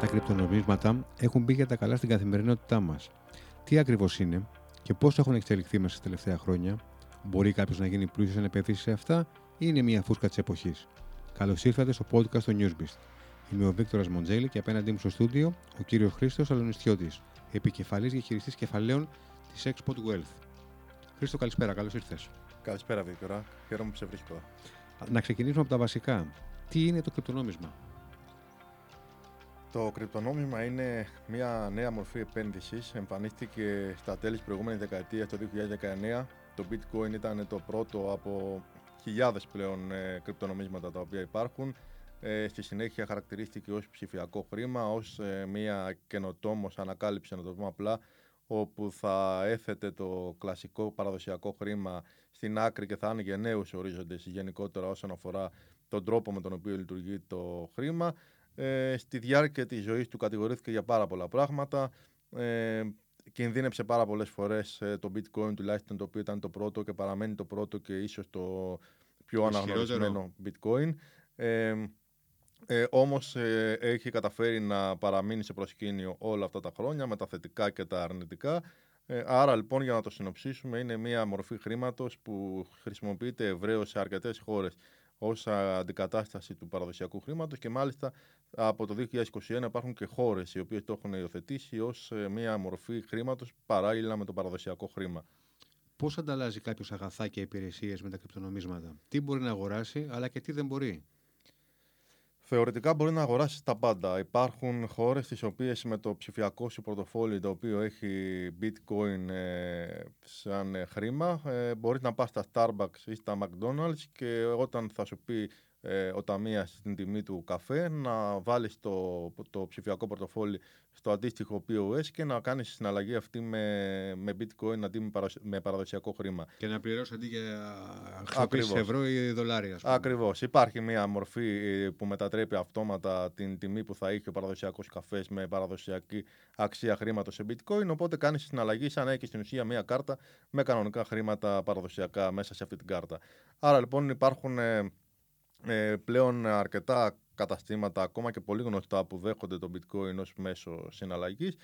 Τα κρυπτονομίσματα έχουν μπει για τα καλά στην καθημερινότητά μας. Τι ακριβώς είναι και πώς έχουν εξελιχθεί μέσα στα τελευταία χρόνια, μπορεί κάποιος να γίνει πλούσιος αν επενδύσει σε αυτά, ή είναι μια φούσκα της εποχής; Καλώς ήρθατε στο podcast του Newsbeast. Είμαι ο Βίκτορας Μοντζέλη και απέναντί μου στο στούντιο ο κύριος Χρήστος Αλονιστιώτη, επικεφαλής διαχειριστή κεφαλαίων της Export Wealth. Χρήστο, καλησπέρα, καλώς ήρθες. Καλησπέρα, Βίκτορα. Χαίρομαι που σε βρίσκω. Να ξεκινήσουμε από τα βασικά. Τι είναι το κρυπτονόμισμα; Το κρυπτονόμισμα είναι μια νέα μορφή επένδυσης. Εμφανίστηκε στα τέλη της προηγούμενης δεκαετίας, το 2019. Το bitcoin ήταν το πρώτο από χιλιάδες πλέον ε, κρυπτονομίσματα τα οποία υπάρχουν. Ε, στη συνέχεια χαρακτηρίστηκε ως ψηφιακό χρήμα, ως ε, μια καινοτόμος ανακάλυψη, να το πούμε απλά, όπου θα έθετε το κλασικό παραδοσιακό χρήμα στην άκρη και θα άνοιγε νέους ορίζοντες γενικότερα όσον αφορά τον τρόπο με τον οποίο λειτουργεί το χρήμα. Ε, στη διάρκεια της ζωής του κατηγορήθηκε για πάρα πολλά πράγματα. Ε, κινδύνεψε πάρα πολλές φορές ε, το bitcoin τουλάχιστον το οποίο ήταν το πρώτο και παραμένει το πρώτο και ίσως το πιο αναγνωρισμένο bitcoin. Ε, ε, όμως ε, έχει καταφέρει να παραμείνει σε προσκήνιο όλα αυτά τα χρόνια με τα θετικά και τα αρνητικά. Ε, άρα λοιπόν για να το συνοψίσουμε είναι μια μορφή χρήματος που χρησιμοποιείται ευρέως σε αρκετές χώρες ως αντικατάσταση του παραδοσιακού χρήματος και μάλιστα από το 2021 υπάρχουν και χώρες οι οποίες το έχουν υιοθετήσει ως ε, μια μορφή χρήματος παράλληλα με το παραδοσιακό χρήμα. Πώς ανταλλάζει κάποιος αγαθά και υπηρεσίες με τα κρυπτονομίσματα, τι μπορεί να αγοράσει αλλά και τι δεν μπορεί; Θεωρητικά μπορεί να αγοράσει τα πάντα. Υπάρχουν χώρες τις οποίες με το ψηφιακό σου πορτοφόλι το οποίο έχει bitcoin ε, σαν ε, χρήμα ε, μπορείς να πας στα Starbucks ή στα McDonald's και όταν θα σου πει ε, ο ταμείας στην τιμή του καφέ, να βάλεις το, το ψηφιακό πορτοφόλι στο αντίστοιχο POS και να κάνεις συναλλαγή αυτή με, με bitcoin αντί με, παραδοσιακό χρήμα. Και να πληρώσεις αντί για χρησιμοποιήσει ευρώ ή δολάρια. Ακριβώς. Υπάρχει μια μορφή ε, που μετατρέπει αυτόματα την τιμή που θα είχε ο παραδοσιακός καφές με παραδοσιακή αξία χρήματος σε bitcoin. Οπότε κάνεις συναλλαγή σαν να έχεις στην ουσία μια κάρτα με κανονικά χρήματα παραδοσιακά μέσα σε αυτή την κάρτα. Άρα λοιπόν υπάρχουν ε, ε, πλέον αρκετά καταστήματα, ακόμα και πολύ γνωστά, που δέχονται το bitcoin ως μέσο συναλλαγής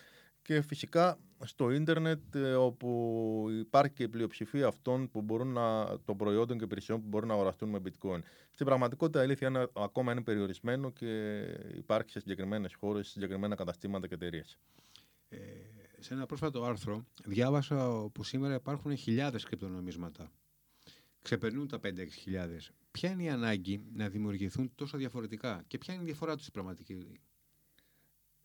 και φυσικά στο ίντερνετ ε, όπου υπάρχει και η πλειοψηφία αυτών που μπορούν να, των προϊόντων και υπηρεσιών που μπορούν να αγοραστούν με bitcoin. Στην πραγματικότητα η αλήθεια είναι, ακόμα είναι περιορισμένο και υπάρχει σε συγκεκριμένες χώρες, σε συγκεκριμένα καταστήματα και εταιρείες. Ε, σε ένα πρόσφατο άρθρο διάβασα που σήμερα υπάρχουν χιλιάδες κρυπτονομίσματα ξεπερνούν τα 5-6 Ποια είναι η ανάγκη να δημιουργηθούν τόσο διαφορετικά και ποια είναι η διαφορά τους στην πραγματική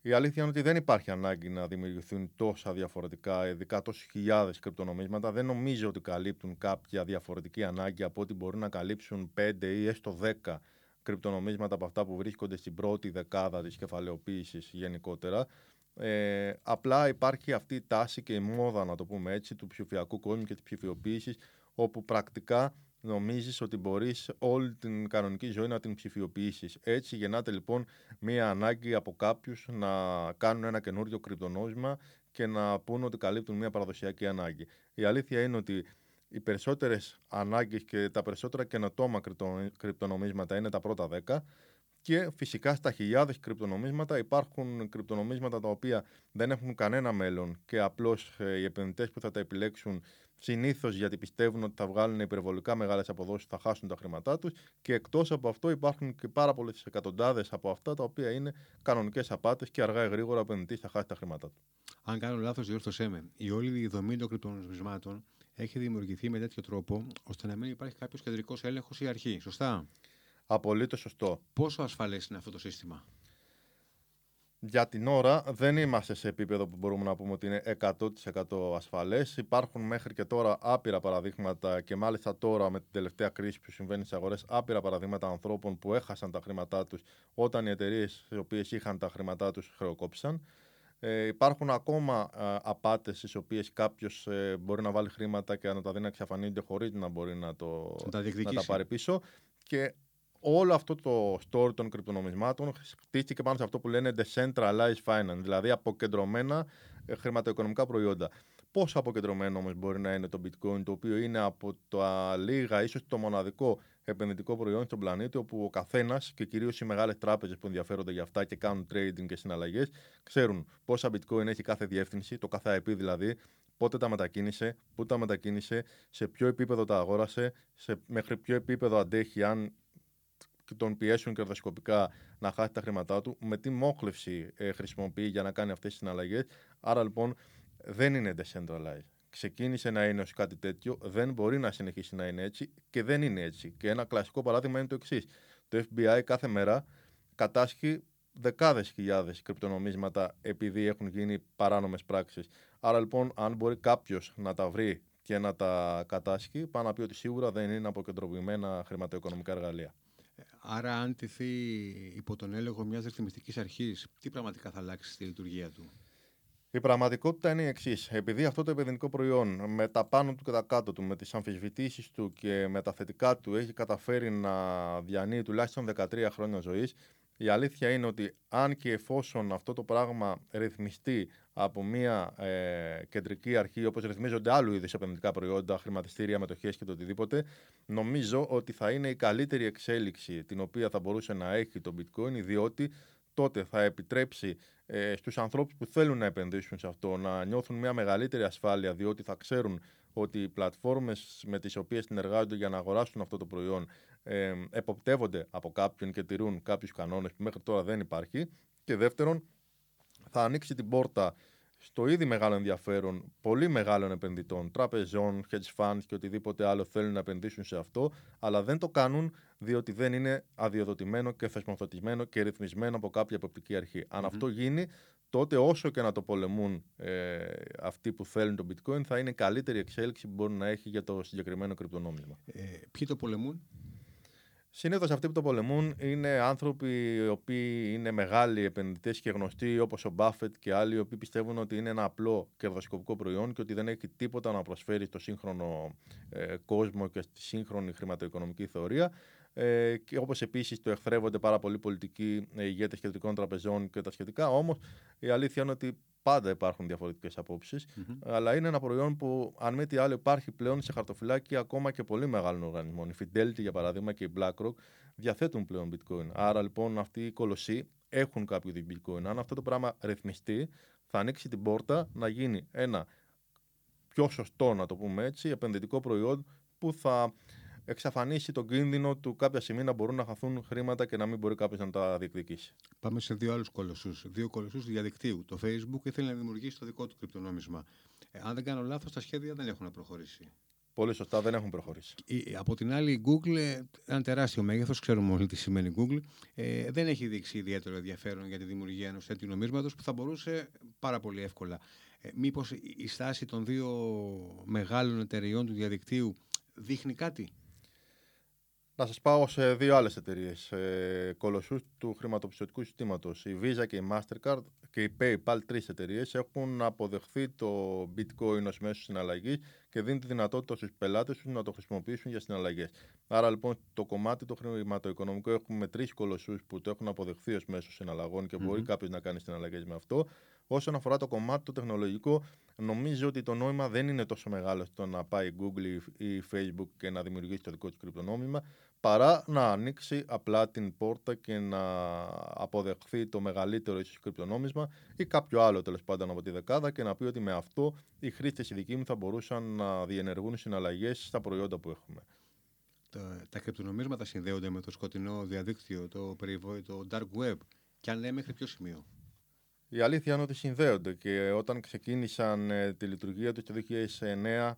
η αλήθεια είναι ότι δεν υπάρχει ανάγκη να δημιουργηθούν τόσα διαφορετικά, ειδικά τόσε χιλιάδες κρυπτονομίσματα. Δεν νομίζω ότι καλύπτουν κάποια διαφορετική ανάγκη από ότι μπορεί να καλύψουν 5 ή έστω 10 κρυπτονομίσματα από αυτά που βρίσκονται στην πρώτη δεκάδα της κεφαλαιοποίησης γενικότερα. Ε, απλά υπάρχει αυτή η τάση και η μόδα, να το πούμε έτσι, του ψηφιακού κόσμου και της ψηφιοποίησης, όπου πρακτικά νομίζεις ότι μπορείς όλη την κανονική ζωή να την ψηφιοποιήσεις. Έτσι γεννάται λοιπόν μία ανάγκη από κάποιους να κάνουν ένα καινούριο κρυπτονόμισμα και να πούν ότι καλύπτουν μία παραδοσιακή ανάγκη. Η αλήθεια είναι ότι οι περισσότερες ανάγκες και τα περισσότερα καινοτόμα κρυπτονομίσματα είναι τα πρώτα δέκα και φυσικά στα χιλιάδες κρυπτονομίσματα υπάρχουν κρυπτονομίσματα τα οποία δεν έχουν κανένα μέλλον και απλώς ε, οι επενδυτές που θα τα επιλέξουν συνήθως γιατί πιστεύουν ότι θα βγάλουν υπερβολικά μεγάλες αποδόσεις θα χάσουν τα χρήματά τους και εκτός από αυτό υπάρχουν και πάρα πολλές εκατοντάδες από αυτά τα οποία είναι κανονικές απάτες και αργά ή γρήγορα ο επενδυτής θα χάσει τα χρήματά του. Αν κάνω λάθος διόρθωσέ με, η όλη η δομή των κρυπτονομισμάτων έχει δημιουργηθεί με τέτοιο τρόπο ώστε να μην υπάρχει κάποιος κεντρικός έλεγχος ή αρχή. Σωστά; Απολύτως σωστό. Πόσο ασφαλές είναι αυτό το σύστημα, Για την ώρα δεν είμαστε σε επίπεδο που μπορούμε να πούμε ότι είναι 100% ασφαλές. Υπάρχουν μέχρι και τώρα άπειρα παραδείγματα και μάλιστα τώρα με την τελευταία κρίση που συμβαίνει στις αγορές, άπειρα παραδείγματα ανθρώπων που έχασαν τα χρήματά τους όταν οι εταιρείες οι οποίες είχαν τα χρήματά τους χρεοκόπησαν. Ε, υπάρχουν ακόμα ε, απάτες στις οποίες κάποιος ε, μπορεί να βάλει χρήματα και να τα δει να εξαφανίζονται χωρίς να μπορεί να, το, να, να τα πάρει πίσω. Και όλο αυτό το story των κρυπτονομισμάτων χτίστηκε πάνω σε αυτό που λένε decentralized finance, δηλαδή αποκεντρωμένα ε, χρηματοοικονομικά προϊόντα. Πόσο αποκεντρωμένο όμως μπορεί να είναι το bitcoin, το οποίο είναι από τα λίγα, ίσως το μοναδικό επενδυτικό προϊόν στον πλανήτη, όπου ο καθένας και κυρίως οι μεγάλες τράπεζες που ενδιαφέρονται για αυτά και κάνουν trading και συναλλαγές, ξέρουν πόσα bitcoin έχει κάθε διεύθυνση, το κάθε IP δηλαδή, πότε τα μετακίνησε, πού τα μετακίνησε, σε ποιο επίπεδο τα αγόρασε, σε μέχρι ποιο επίπεδο αντέχει, αν τον πιέσουν κερδοσκοπικά να χάσει τα χρήματά του, με τι μόχλευση ε, χρησιμοποιεί για να κάνει αυτές τις συναλλαγές. Άρα λοιπόν δεν είναι decentralized. Ξεκίνησε να είναι ως κάτι τέτοιο, δεν μπορεί να συνεχίσει να είναι έτσι και δεν είναι έτσι. Και ένα κλασικό παράδειγμα είναι το εξής. Το FBI κάθε μέρα κατάσχει δεκάδες χιλιάδες κρυπτονομίσματα επειδή έχουν γίνει παράνομες πράξεις. Άρα λοιπόν, αν μπορεί κάποιος να τα βρει και να τα κατάσχει, πάνω να πει ότι σίγουρα δεν είναι αποκεντρωμένα χρηματοοικονομικά εργαλεία. Άρα, αν τηθεί υπό τον έλεγχο μιας ρυθμιστικής αρχής, τι πραγματικά θα αλλάξει στη λειτουργία του; Η πραγματικότητα είναι η εξής. Επειδή αυτό το επενδυτικό προϊόν με τα πάνω του και τα κάτω του, με τις αμφισβητήσεις του και με τα θετικά του έχει καταφέρει να διανύει τουλάχιστον 13 χρόνια ζωής, η αλήθεια είναι ότι αν και εφόσον αυτό το πράγμα ρυθμιστεί από μια ε, κεντρική αρχή, όπως ρυθμίζονται άλλου είδους επενδυτικά προϊόντα, χρηματιστήρια, μετοχές και το οτιδήποτε, νομίζω ότι θα είναι η καλύτερη εξέλιξη την οποία θα μπορούσε να έχει το bitcoin, διότι τότε θα επιτρέψει ε, στους ανθρώπους που θέλουν να επενδύσουν σε αυτό να νιώθουν μια μεγαλύτερη ασφάλεια διότι θα ξέρουν ότι οι πλατφόρμες με τις οποίες συνεργάζονται για να αγοράσουν αυτό το προϊόν ε, εποπτεύονται από κάποιον και τηρούν κάποιους κανόνες που μέχρι τώρα δεν υπάρχει. Και δεύτερον θα ανοίξει την πόρτα στο ήδη μεγάλο ενδιαφέρον πολύ μεγάλων επενδυτών, τραπεζών, hedge funds και οτιδήποτε άλλο θέλουν να επενδύσουν σε αυτό, αλλά δεν το κάνουν διότι δεν είναι αδειοδοτημένο και θεσμοθετημένο και ρυθμισμένο από κάποια εποπτική αρχή. Αν αυτό γίνει, τότε όσο και να το πολεμούν ε, αυτοί που θέλουν το bitcoin, θα είναι καλύτερη εξέλιξη που μπορεί να έχει για το συγκεκριμένο κρυπτονόμισμα. Ε, ποιοι το πολεμούν; Συνήθως αυτοί που το πολεμούν είναι άνθρωποι οι οποίοι είναι μεγάλοι επενδυτές και γνωστοί, όπως ο Μπάφετ και άλλοι, οι οποίοι πιστεύουν ότι είναι ένα απλό κερδοσκοπικό προϊόν και ότι δεν έχει τίποτα να προσφέρει στο σύγχρονο ε, κόσμο και στη σύγχρονη χρηματοοικονομική θεωρία. Ε, και όπως επίσης το εχθρεύονται πάρα πολλοί πολιτικοί ε, ηγέτες κεντρικών τραπεζών και τα σχετικά. Όμως η αλήθεια είναι ότι πάντα υπάρχουν διαφορετικές Αλλά είναι ένα προϊόν που, αν μη τι άλλο, υπάρχει πλέον σε χαρτοφυλάκι ακόμα και πολύ μεγάλων οργανισμών. Η Fidelity, για παράδειγμα, και η BlackRock διαθέτουν πλέον bitcoin. Άρα λοιπόν αυτοί οι κολοσσοί έχουν κάποιο bitcoin. Αν αυτό το πράγμα ρυθμιστεί, θα ανοίξει την πόρτα να γίνει ένα πιο σωστό, να το πούμε έτσι, επενδυτικό προϊόν που θα εξαφανίσει τον κίνδυνο του κάποια στιγμή να μπορούν να χαθούν χρήματα και να μην μπορεί κάποιος να τα διεκδικήσει. Πάμε σε δύο άλλους κολοσσούς. Δύο κολοσσούς διαδικτύου. Το Facebook ήθελε να δημιουργήσει το δικό του κρυπτονόμισμα. Ε, αν δεν κάνω λάθος, τα σχέδια δεν έχουν προχωρήσει. Πολύ σωστά, δεν έχουν προχωρήσει. Από την άλλη, η Google, ε, ένα τεράστιο μέγεθος, ξέρουμε όλοι τι σημαίνει Google, ε, δεν έχει δείξει ιδιαίτερο ενδιαφέρον για τη δημιουργία ενός τέτοιου νομίσματος που θα μπορούσε πάρα πολύ εύκολα. Ε, Μήπως η στάση των δύο μεγάλων εταιριών του διαδικτύου δείχνει κάτι; Να σας πάω σε δύο άλλες εταιρείες ε, κολοσσούς του χρηματοπιστωτικού συστήματος. Η Visa και η Mastercard και η PayPal, τρεις εταιρείες, έχουν αποδεχθεί το bitcoin ως μέσο συναλλαγής και δίνει τη δυνατότητα στους πελάτες τους να το χρησιμοποιήσουν για συναλλαγές. Άρα λοιπόν το κομμάτι το χρηματοοικονομικό έχουμε τρεις κολοσσούς που το έχουν αποδεχθεί ως μέσο συναλλαγών και μπορεί κάποιος να κάνει συναλλαγές με αυτό. Όσον αφορά το κομμάτι το τεχνολογικό, νομίζω ότι το νόημα δεν είναι τόσο μεγάλο στο να πάει η Google ή η Facebook και να δημιουργήσει το δικό του κρυπτονόμημα παρά να ανοίξει απλά την πόρτα και να αποδεχθεί το μεγαλύτερο ίσως κρυπτονόμισμα ή κάποιο άλλο τέλος πάντων από τη δεκάδα και να πει ότι με αυτό οι χρήστες οι δικοί μου θα μπορούσαν να διενεργούν συναλλαγές στα προϊόντα που έχουμε. Τα, τα κρυπτονομίσματα συνδέονται με το σκοτεινό διαδίκτυο, το, το dark web και αν ναι μέχρι ποιο σημείο; Η αλήθεια είναι ότι συνδέονται και όταν ξεκίνησαν ε, τη λειτουργία τους το 2009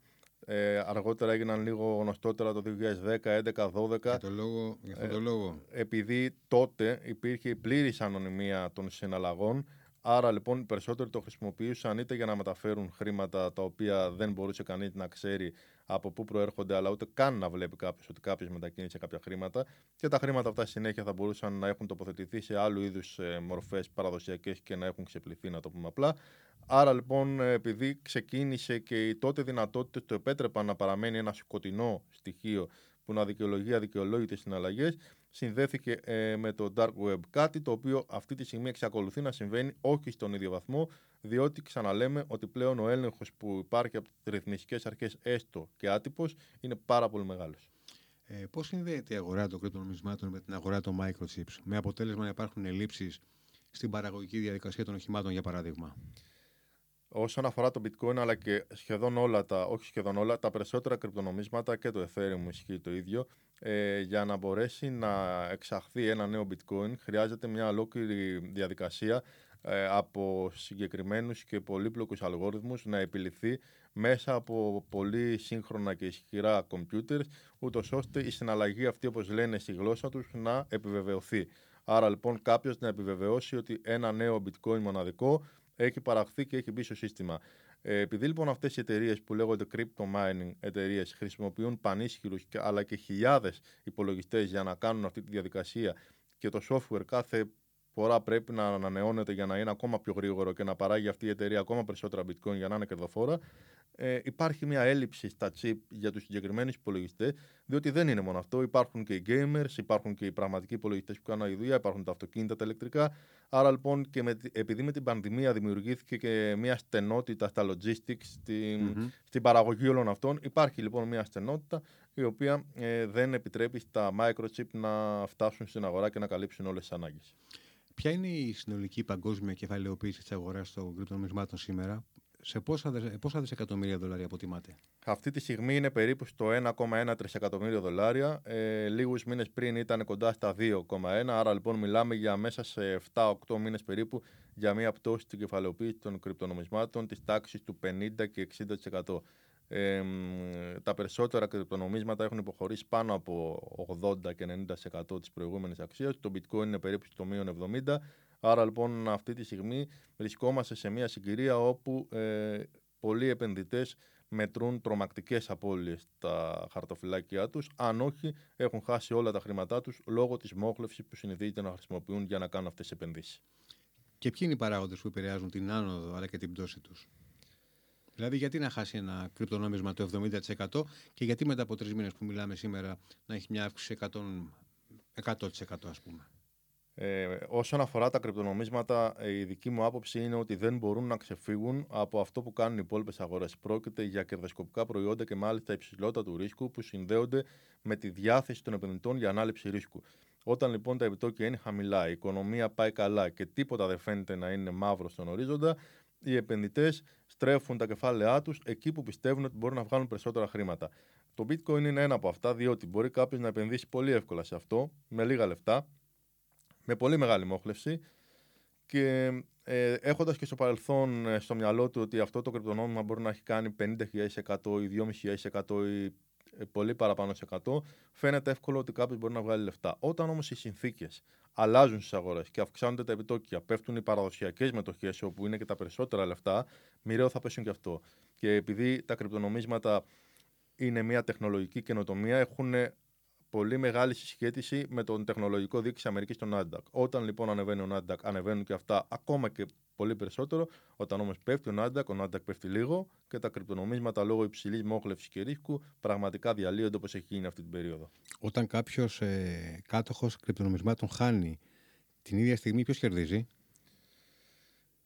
ε, αργότερα έγιναν λίγο γνωστότερα το 2010, 2011, 2012. Για, το λόγο, για αυτό το ε, λόγο. επειδή τότε υπήρχε η πλήρης ανωνυμία των συναλλαγών, άρα λοιπόν οι περισσότεροι το χρησιμοποιούσαν είτε για να μεταφέρουν χρήματα τα οποία δεν μπορούσε κανείς να ξέρει από πού προέρχονται, αλλά ούτε καν να βλέπει κάποιος ότι κάποιος μετακίνησε κάποια χρήματα. Και τα χρήματα αυτά συνέχεια θα μπορούσαν να έχουν τοποθετηθεί σε άλλου είδους ε, μορφές παραδοσιακές και να έχουν ξεπληθεί, να το πούμε απλά. Άρα λοιπόν, επειδή ξεκίνησε και οι τότε δυνατότητε το επέτρεπαν να παραμένει ένα σκοτεινό στοιχείο που που να δικαιολογεί αδικαιολόγητες συναλλαγές συνδέθηκε ε, με το Dark Web. Κάτι το οποίο αυτή τη στιγμή εξακολουθεί να συμβαίνει όχι στον ίδιο βαθμό, διότι ξαναλέμε ότι πλέον ο έλεγχος που υπάρχει από τις ρυθμιστικές αρχές, έστω και άτυπος, είναι πάρα πολύ μεγάλος. Ε, Πώς συνδέεται η αγορά των κρυπτονομισμάτων με την αγορά των microchips, με αποτέλεσμα να υπάρχουν ελλείψεις στην παραγωγική διαδικασία των οχημάτων, για παράδειγμα; Όσον αφορά το bitcoin, αλλά και σχεδόν όλα τα, όχι σχεδόν όλα, τα περισσότερα κρυπτονομίσματα και το ethereum ισχύει το ίδιο, ε, για να μπορέσει να εξαχθεί ένα νέο bitcoin χρειάζεται μια ολόκληρη διαδικασία ε, από συγκεκριμένους και πολύπλοκους αλγόριθμους να επιληθεί μέσα από πολύ σύγχρονα και ισχυρά computers, ούτως ώστε η συναλλαγή αυτή, όπως λένε στη γλώσσα τους, να επιβεβαιωθεί. Άρα λοιπόν κάποιος να επιβεβαιώσει ότι ένα νέο bitcoin μοναδικό έχει παραχθεί και έχει μπει στο σύστημα. Ε, επειδή λοιπόν αυτές οι εταιρείες που λέγονται crypto mining εταιρείες χρησιμοποιούν πανίσχυρους αλλά και χιλιάδες υπολογιστές για να κάνουν αυτή τη διαδικασία και το software κάθε φορά πρέπει να ανανεώνεται για να είναι ακόμα πιο γρήγορο και να παράγει αυτή η εταιρεία ακόμα περισσότερα bitcoin για να είναι κερδοφόρα, ε, υπάρχει μια έλλειψη στα chip για τους συγκεκριμένους υπολογιστές, διότι δεν είναι μόνο αυτό. Υπάρχουν και οι gamers, υπάρχουν και οι πραγματικοί υπολογιστές που κάνουν δουλειά, υπάρχουν τα αυτοκίνητα, τα ηλεκτρικά. Άρα λοιπόν, και με, επειδή με την πανδημία δημιουργήθηκε και μια στενότητα στα logistics, στην, mm-hmm. στην παραγωγή όλων αυτών, υπάρχει λοιπόν μια στενότητα η οποία ε, δεν επιτρέπει στα microchip να φτάσουν στην αγορά και να καλύψουν όλες τις ανάγκες. Ποια είναι η συνολική παγκόσμια κεφαλαιοποίηση της αγοράς των κρυπτονομισμάτων σήμερα, σε πόσα, πόσα δισεκατομμύρια δολάρια αποτιμάται. Αυτή τη στιγμή είναι περίπου στο 1,1 τρισεκατομμύριο δολάρια. Ε, Λίγους μήνες πριν ήταν κοντά στα 2,1. Άρα λοιπόν μιλάμε για μέσα σε 7-8 μήνες περίπου για μια πτώση στην κεφαλαιοποίησης των κρυπτονομισμάτων της τάξης του 50 και 60%. Ε, τα περισσότερα κρυπτονομίσματα έχουν υποχωρήσει πάνω από 80 και 90% της προηγούμενης αξίας. Το bitcoin είναι περίπου στο μείον 70. Άρα λοιπόν αυτή τη στιγμή βρισκόμαστε σε μια συγκυρία όπου ε, πολλοί επενδυτές μετρούν τρομακτικές απώλειες στα χαρτοφυλάκια τους, αν όχι έχουν χάσει όλα τα χρήματά τους λόγω της μόχλευσης που συνηθίζεται να χρησιμοποιούν για να κάνουν αυτές τις επενδύσεις. Και ποιοι είναι οι παράγοντες που επηρεάζουν την άνοδο αλλά και την πτώση τους; Δηλαδή, γιατί να χάσει ένα κρυπτονόμισμα το 70% και γιατί μετά από τρεις μήνες που μιλάμε σήμερα να έχει μια αύξηση 100%, 100% ας πούμε; Ε, όσον αφορά τα κρυπτονομίσματα, ε, η δική μου άποψη είναι ότι δεν μπορούν να ξεφύγουν από αυτό που κάνουν οι υπόλοιπες αγορές. Πρόκειται για κερδοσκοπικά προϊόντα και μάλιστα υψηλότητα του ρίσκου που συνδέονται με τη διάθεση των επενδυτών για ανάληψη ρίσκου. Όταν λοιπόν τα επιτόκια είναι χαμηλά, η οικονομία πάει καλά και τίποτα δεν φαίνεται να είναι μαύρο στον ορίζοντα, οι επενδυτές στρέφουν τα κεφάλαιά τους εκεί που πιστεύουν ότι μπορούν να βγάλουν περισσότερα χρήματα. Το bitcoin είναι ένα από αυτά, διότι μπορεί κάποιος να επενδύσει πολύ εύκολα σε αυτό, με λίγα λεφτά, με πολύ μεγάλη μόχλευση και ε, έχοντας και στο παρελθόν ε, στο μυαλό του ότι αυτό το κρυπτονόμημα μπορεί να έχει κάνει 50.000% ή 2.500% ή ε, πολύ παραπάνω σε 100, φαίνεται εύκολο ότι κάποιος μπορεί να βγάλει λεφτά. Όταν όμως οι συνθήκες αλλάζουν στις αγορές και αυξάνονται τα επιτόκια, πέφτουν οι παραδοσιακές μετοχές όπου είναι και τα περισσότερα λεφτά, μοιραίο θα πέσουν και αυτό. Και επειδή τα κρυπτονομίσματα είναι μια τεχνολογική καινοτομία, έχουν πολύ μεγάλη συσχέτιση με τον τεχνολογικό δίκτυο Αμερικής, τον Nasdaq. Όταν λοιπόν ανεβαίνει ο Nasdaq, ανεβαίνουν και αυτά ακόμα και πολύ περισσότερο. Όταν όμως πέφτει ο Nasdaq, ο Nasdaq πέφτει λίγο και τα κρυπτονομίσματα λόγω υψηλής μόχλευσης και ρίσκου πραγματικά διαλύονται όπως έχει γίνει αυτή την περίοδο. Όταν κάποιος ε, κάτοχος κρυπτονομισμάτων χάνει την ίδια στιγμή, ποιος κερδίζει;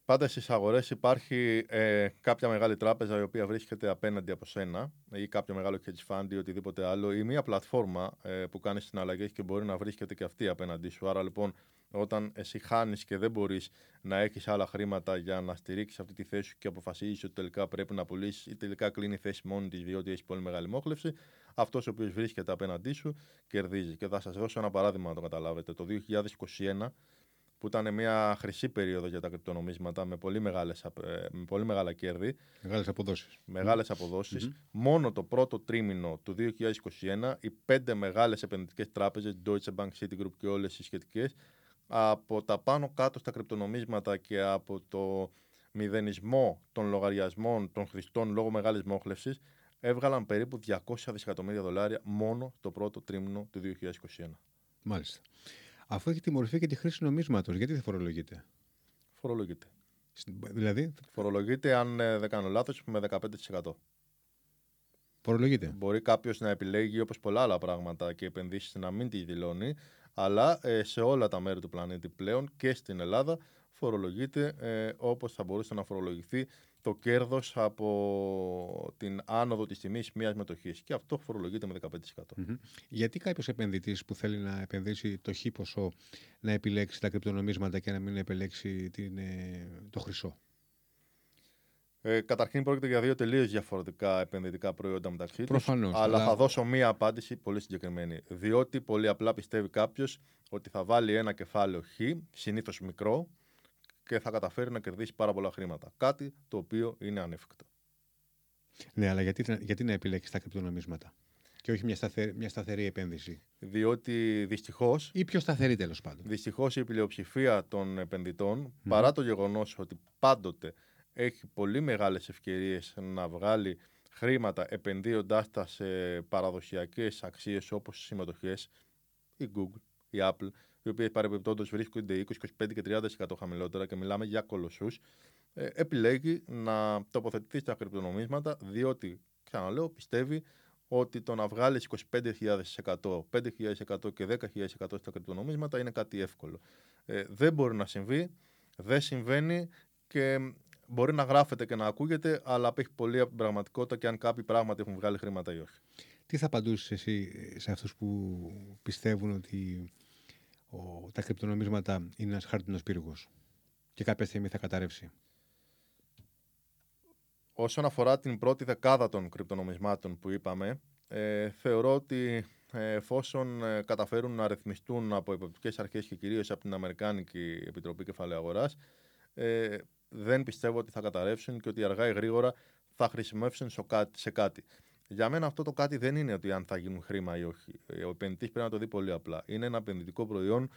Πάντα στις αγορές υπάρχει ε, κάποια μεγάλη τράπεζα η οποία βρίσκεται απέναντι από σένα ή κάποιο μεγάλο hedge fund ή οτιδήποτε άλλο ή μια πλατφόρμα ε, που κάνεις συναλλαγέ και μπορεί να βρίσκεται και αυτή απέναντί σου. Άρα λοιπόν, όταν εσύ χάνεις και δεν μπορείς να έχεις άλλα χρήματα για να στηρίξεις αυτή τη θέση σου και αποφασίζεις ότι τελικά πρέπει να πουλήσεις ή τελικά κλείνει η θέση μόνη της διότι έχεις πολύ μεγάλη μόχλευση, αυτός ο οποίος βρίσκεται απέναντί σου κερδίζει. Και θα σας δώσω ένα παράδειγμα να το καταλάβετε. Το 2021 που ήταν μια χρυσή περίοδο για τα κρυπτονομίσματα με πολύ, μεγάλες, ε, με πολύ μεγάλα κέρδη. Μεγάλες αποδόσεις. Μεγάλες αποδόσεις. Mm-hmm. Μόνο το πρώτο τρίμηνο του 2021 οι πέντε μεγάλες επενδυτικές τράπεζες, Deutsche Bank, Citigroup και όλες οι σχετικές, από τα πάνω κάτω στα κρυπτονομίσματα και από το μηδενισμό των λογαριασμών των χρηστών λόγω μεγάλης μόχλευσης, έβγαλαν περίπου 200 δισεκατομμύρια δολάρια μόνο το πρώτο τρίμηνο του 2021. Μάλιστα. Αφού έχει τη μορφή και τη χρήση νομίσματος, γιατί δεν φορολογείται; Φορολογείται. Δηλαδή. Φορολογείται, αν ε, δεν κάνω λάθος, με 15%. Φορολογείται. Μπορεί κάποιος να επιλέγει όπως πολλά άλλα πράγματα και επενδύσεις να μην τη δηλώνει, αλλά ε, σε όλα τα μέρη του πλανήτη πλέον και στην Ελλάδα φορολογείται ε, όπως θα μπορούσε να φορολογηθεί το κέρδος από την άνοδο της τιμής μιας μετοχής και αυτό φορολογείται με 15%. Γιατί κάποιος επενδυτής που θέλει να επενδύσει το χ ποσό να επιλέξει τα κρυπτονομίσματα και να μην επιλέξει την, ε, το χρυσό; Ε, καταρχήν πρόκειται για δύο τελείως διαφορετικά επενδυτικά προϊόντα μεταξύ τους. Προφανώς. Αλλά, αλλά θα δώσω μία απάντηση πολύ συγκεκριμένη. Διότι πολύ απλά πιστεύει κάποιος ότι θα βάλει ένα κεφάλαιο χ, συνήθως μικρό, και θα καταφέρει να κερδίσει πάρα πολλά χρήματα. Κάτι το οποίο είναι ανέφικτο. Ναι, αλλά γιατί, γιατί να επιλέξεις τα κρυπτονομίσματα και όχι μια, σταθερή, μια σταθερή επένδυση; Διότι δυστυχώ. ή πιο σταθερή τέλος πάντων. Δυστυχώς η πλειοψηφία των επενδυτών, παρά το γεγονός ότι πάντοτε έχει πολύ μεγάλες ευκαιρίες να βγάλει χρήματα επενδύοντάς τα σε παραδοσιακές αξίες όπως οι συμμετοχές, η Google, η Apple, οι οποίε παρεμπιπτόντως βρίσκονται 20, 25 και 30% χαμηλότερα και μιλάμε για κολοσσούς, ε, επιλέγει να τοποθετηθεί στα κρυπτονομίσματα διότι, ξαναλέω, πιστεύει ότι το να βγάλεις 25.000%, 5.000% και 10.000% στα κρυπτονομίσματα είναι κάτι εύκολο. Ε, δεν μπορεί να συμβεί, δεν συμβαίνει και μπορεί να γράφεται και να ακούγεται, αλλά απέχει πολύ από την πραγματικότητα και αν κάποιοι πράγματι έχουν βγάλει χρήματα ή όχι. Τι θα απαντούσες εσύ σε αυτούς που πιστεύουν ότι ο, τα κρυπτονομίσματα είναι ένας χάρτινος πύργος και κάποια στιγμή θα καταρρεύσει. Όσον αφορά την πρώτη δεκάδα των κρυπτονομισμάτων που είπαμε, ε, θεωρώ ότι ε, εφόσον ε, καταφέρουν να ρυθμιστούν από υποπτικές αρχές και κυρίως από την Αμερικάνικη Επιτροπή Κεφαλαίου Αγοράς, ε, δεν πιστεύω ότι θα καταρρεύσουν και ότι αργά ή γρήγορα θα χρησιμεύσουν σε κάτι. Για μένα αυτό το κάτι δεν είναι ότι αν θα γίνουν χρήμα ή όχι. Ε, ο επενδυτής πρέπει να το δει πολύ απλά. Είναι ένα επενδυτικό προϊόν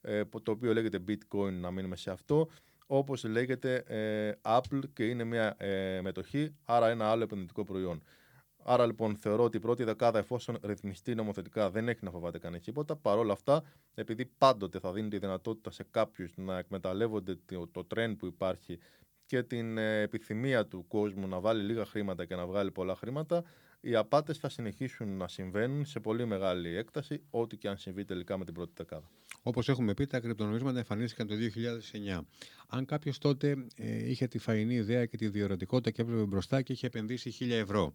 ε, το οποίο λέγεται bitcoin, να μείνουμε σε αυτό, όπως λέγεται ε, Apple και είναι μια μετοχή, άρα ένα άλλο επενδυτικό προϊόν. Άρα λοιπόν θεωρώ ότι η πρώτη δεκάδα, εφόσον ρυθμιστεί νομοθετικά, δεν έχει να φοβάται κανείς τίποτα. Παρ' όλα αυτά, επειδή πάντοτε θα δίνει τη δυνατότητα σε κάποιους να εκμεταλλεύονται το, το trend που υπάρχει και την επιθυμία του κόσμου να βάλει λίγα χρήματα και να βγάλει πολλά χρήματα, οι απάτες θα συνεχίσουν να συμβαίνουν σε πολύ μεγάλη έκταση, ό,τι και αν συμβεί τελικά με την πρώτη δεκάδα. Όπως έχουμε πει, τα κρυπτονομίσματα εμφανίστηκαν το 2009. Αν κάποιος τότε ε, είχε τη φαϊνή ιδέα και τη διορατικότητα και έβλεπε μπροστά και είχε επενδύσει 1000 ευρώ.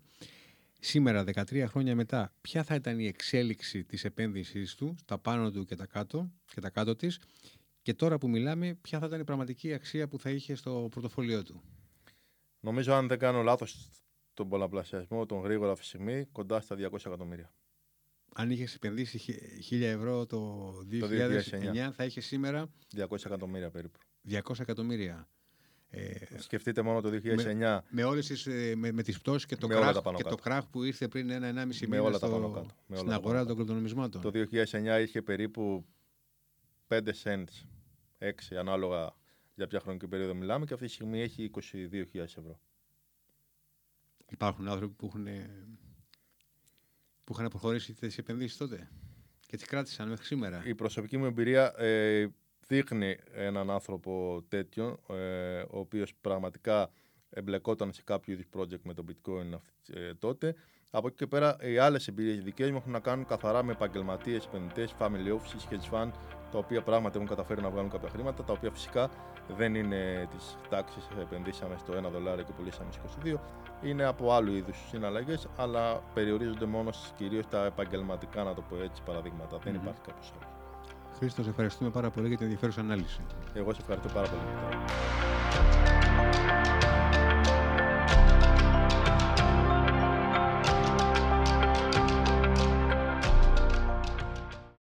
Σήμερα, 13 χρόνια μετά, ποια θα ήταν η εξέλιξη της επένδυσής του, στα πάνω του και τα κάτω, και τα κάτω της, και τώρα που μιλάμε, ποια θα ήταν η πραγματική αξία που θα είχε στο πορτοφόλιό του; Νομίζω, αν δεν κάνω λάθος, τον πολλαπλασιασμό, τον γρήγορα φυσιμή, κοντά στα 200 εκατομμύρια. Αν είχες επενδύσει 1000 ευρώ το 2009, θα είχες σήμερα. 200 εκατομμύρια περίπου. 200 εκατομμύρια. Ε, Σκεφτείτε μόνο το 2009. Με, με, όλες τις, ε, με, με τις πτώσεις και, το κράχ, και το κράχ που ήρθε πριν ένα-ενάμιση μήνα όλα στο, τα πάνω κάτω. Με στην αγορά των κρυπτονομισμάτων. Το 2009 είχε περίπου 5 cents, 6 ανάλογα για ποια χρονική περίοδο μιλάμε και αυτή τη στιγμή έχει 22.000 ευρώ. Υπάρχουν άνθρωποι που έχουν, που είχαν προχωρήσει τις επενδύσεις τότε και τις κράτησαν μέχρι σήμερα. Η προσωπική μου εμπειρία ε, δείχνει έναν άνθρωπο τέτοιο, ε, ο οποίος πραγματικά εμπλεκόταν σε κάποιο είδους project με το bitcoin ε, τότε. Από εκεί και πέρα, οι άλλες εμπειρίες δικές μου έχουν να κάνουν καθαρά με επαγγελματίες, επενδυτές, family offices, hedge fund, τα οποία πράγματι έχουν καταφέρει να βγάλουν κάποια χρήματα, τα οποία φυσικά δεν είναι της τάξης επενδύσαμε στο 1 δολάριο και πουλήσαμε στο 22. Είναι από άλλου είδους συναλλαγές, αλλά περιορίζονται μόνο κυρίως τα επαγγελματικά, να το πω έτσι, παραδείγματα. Δεν υπάρχει κάποιος άλλος. Χρήστο, ευχαριστούμε πάρα πολύ για την ενδιαφέρουσα ανάλυση. Εγώ σε ευχαριστώ πάρα πολύ.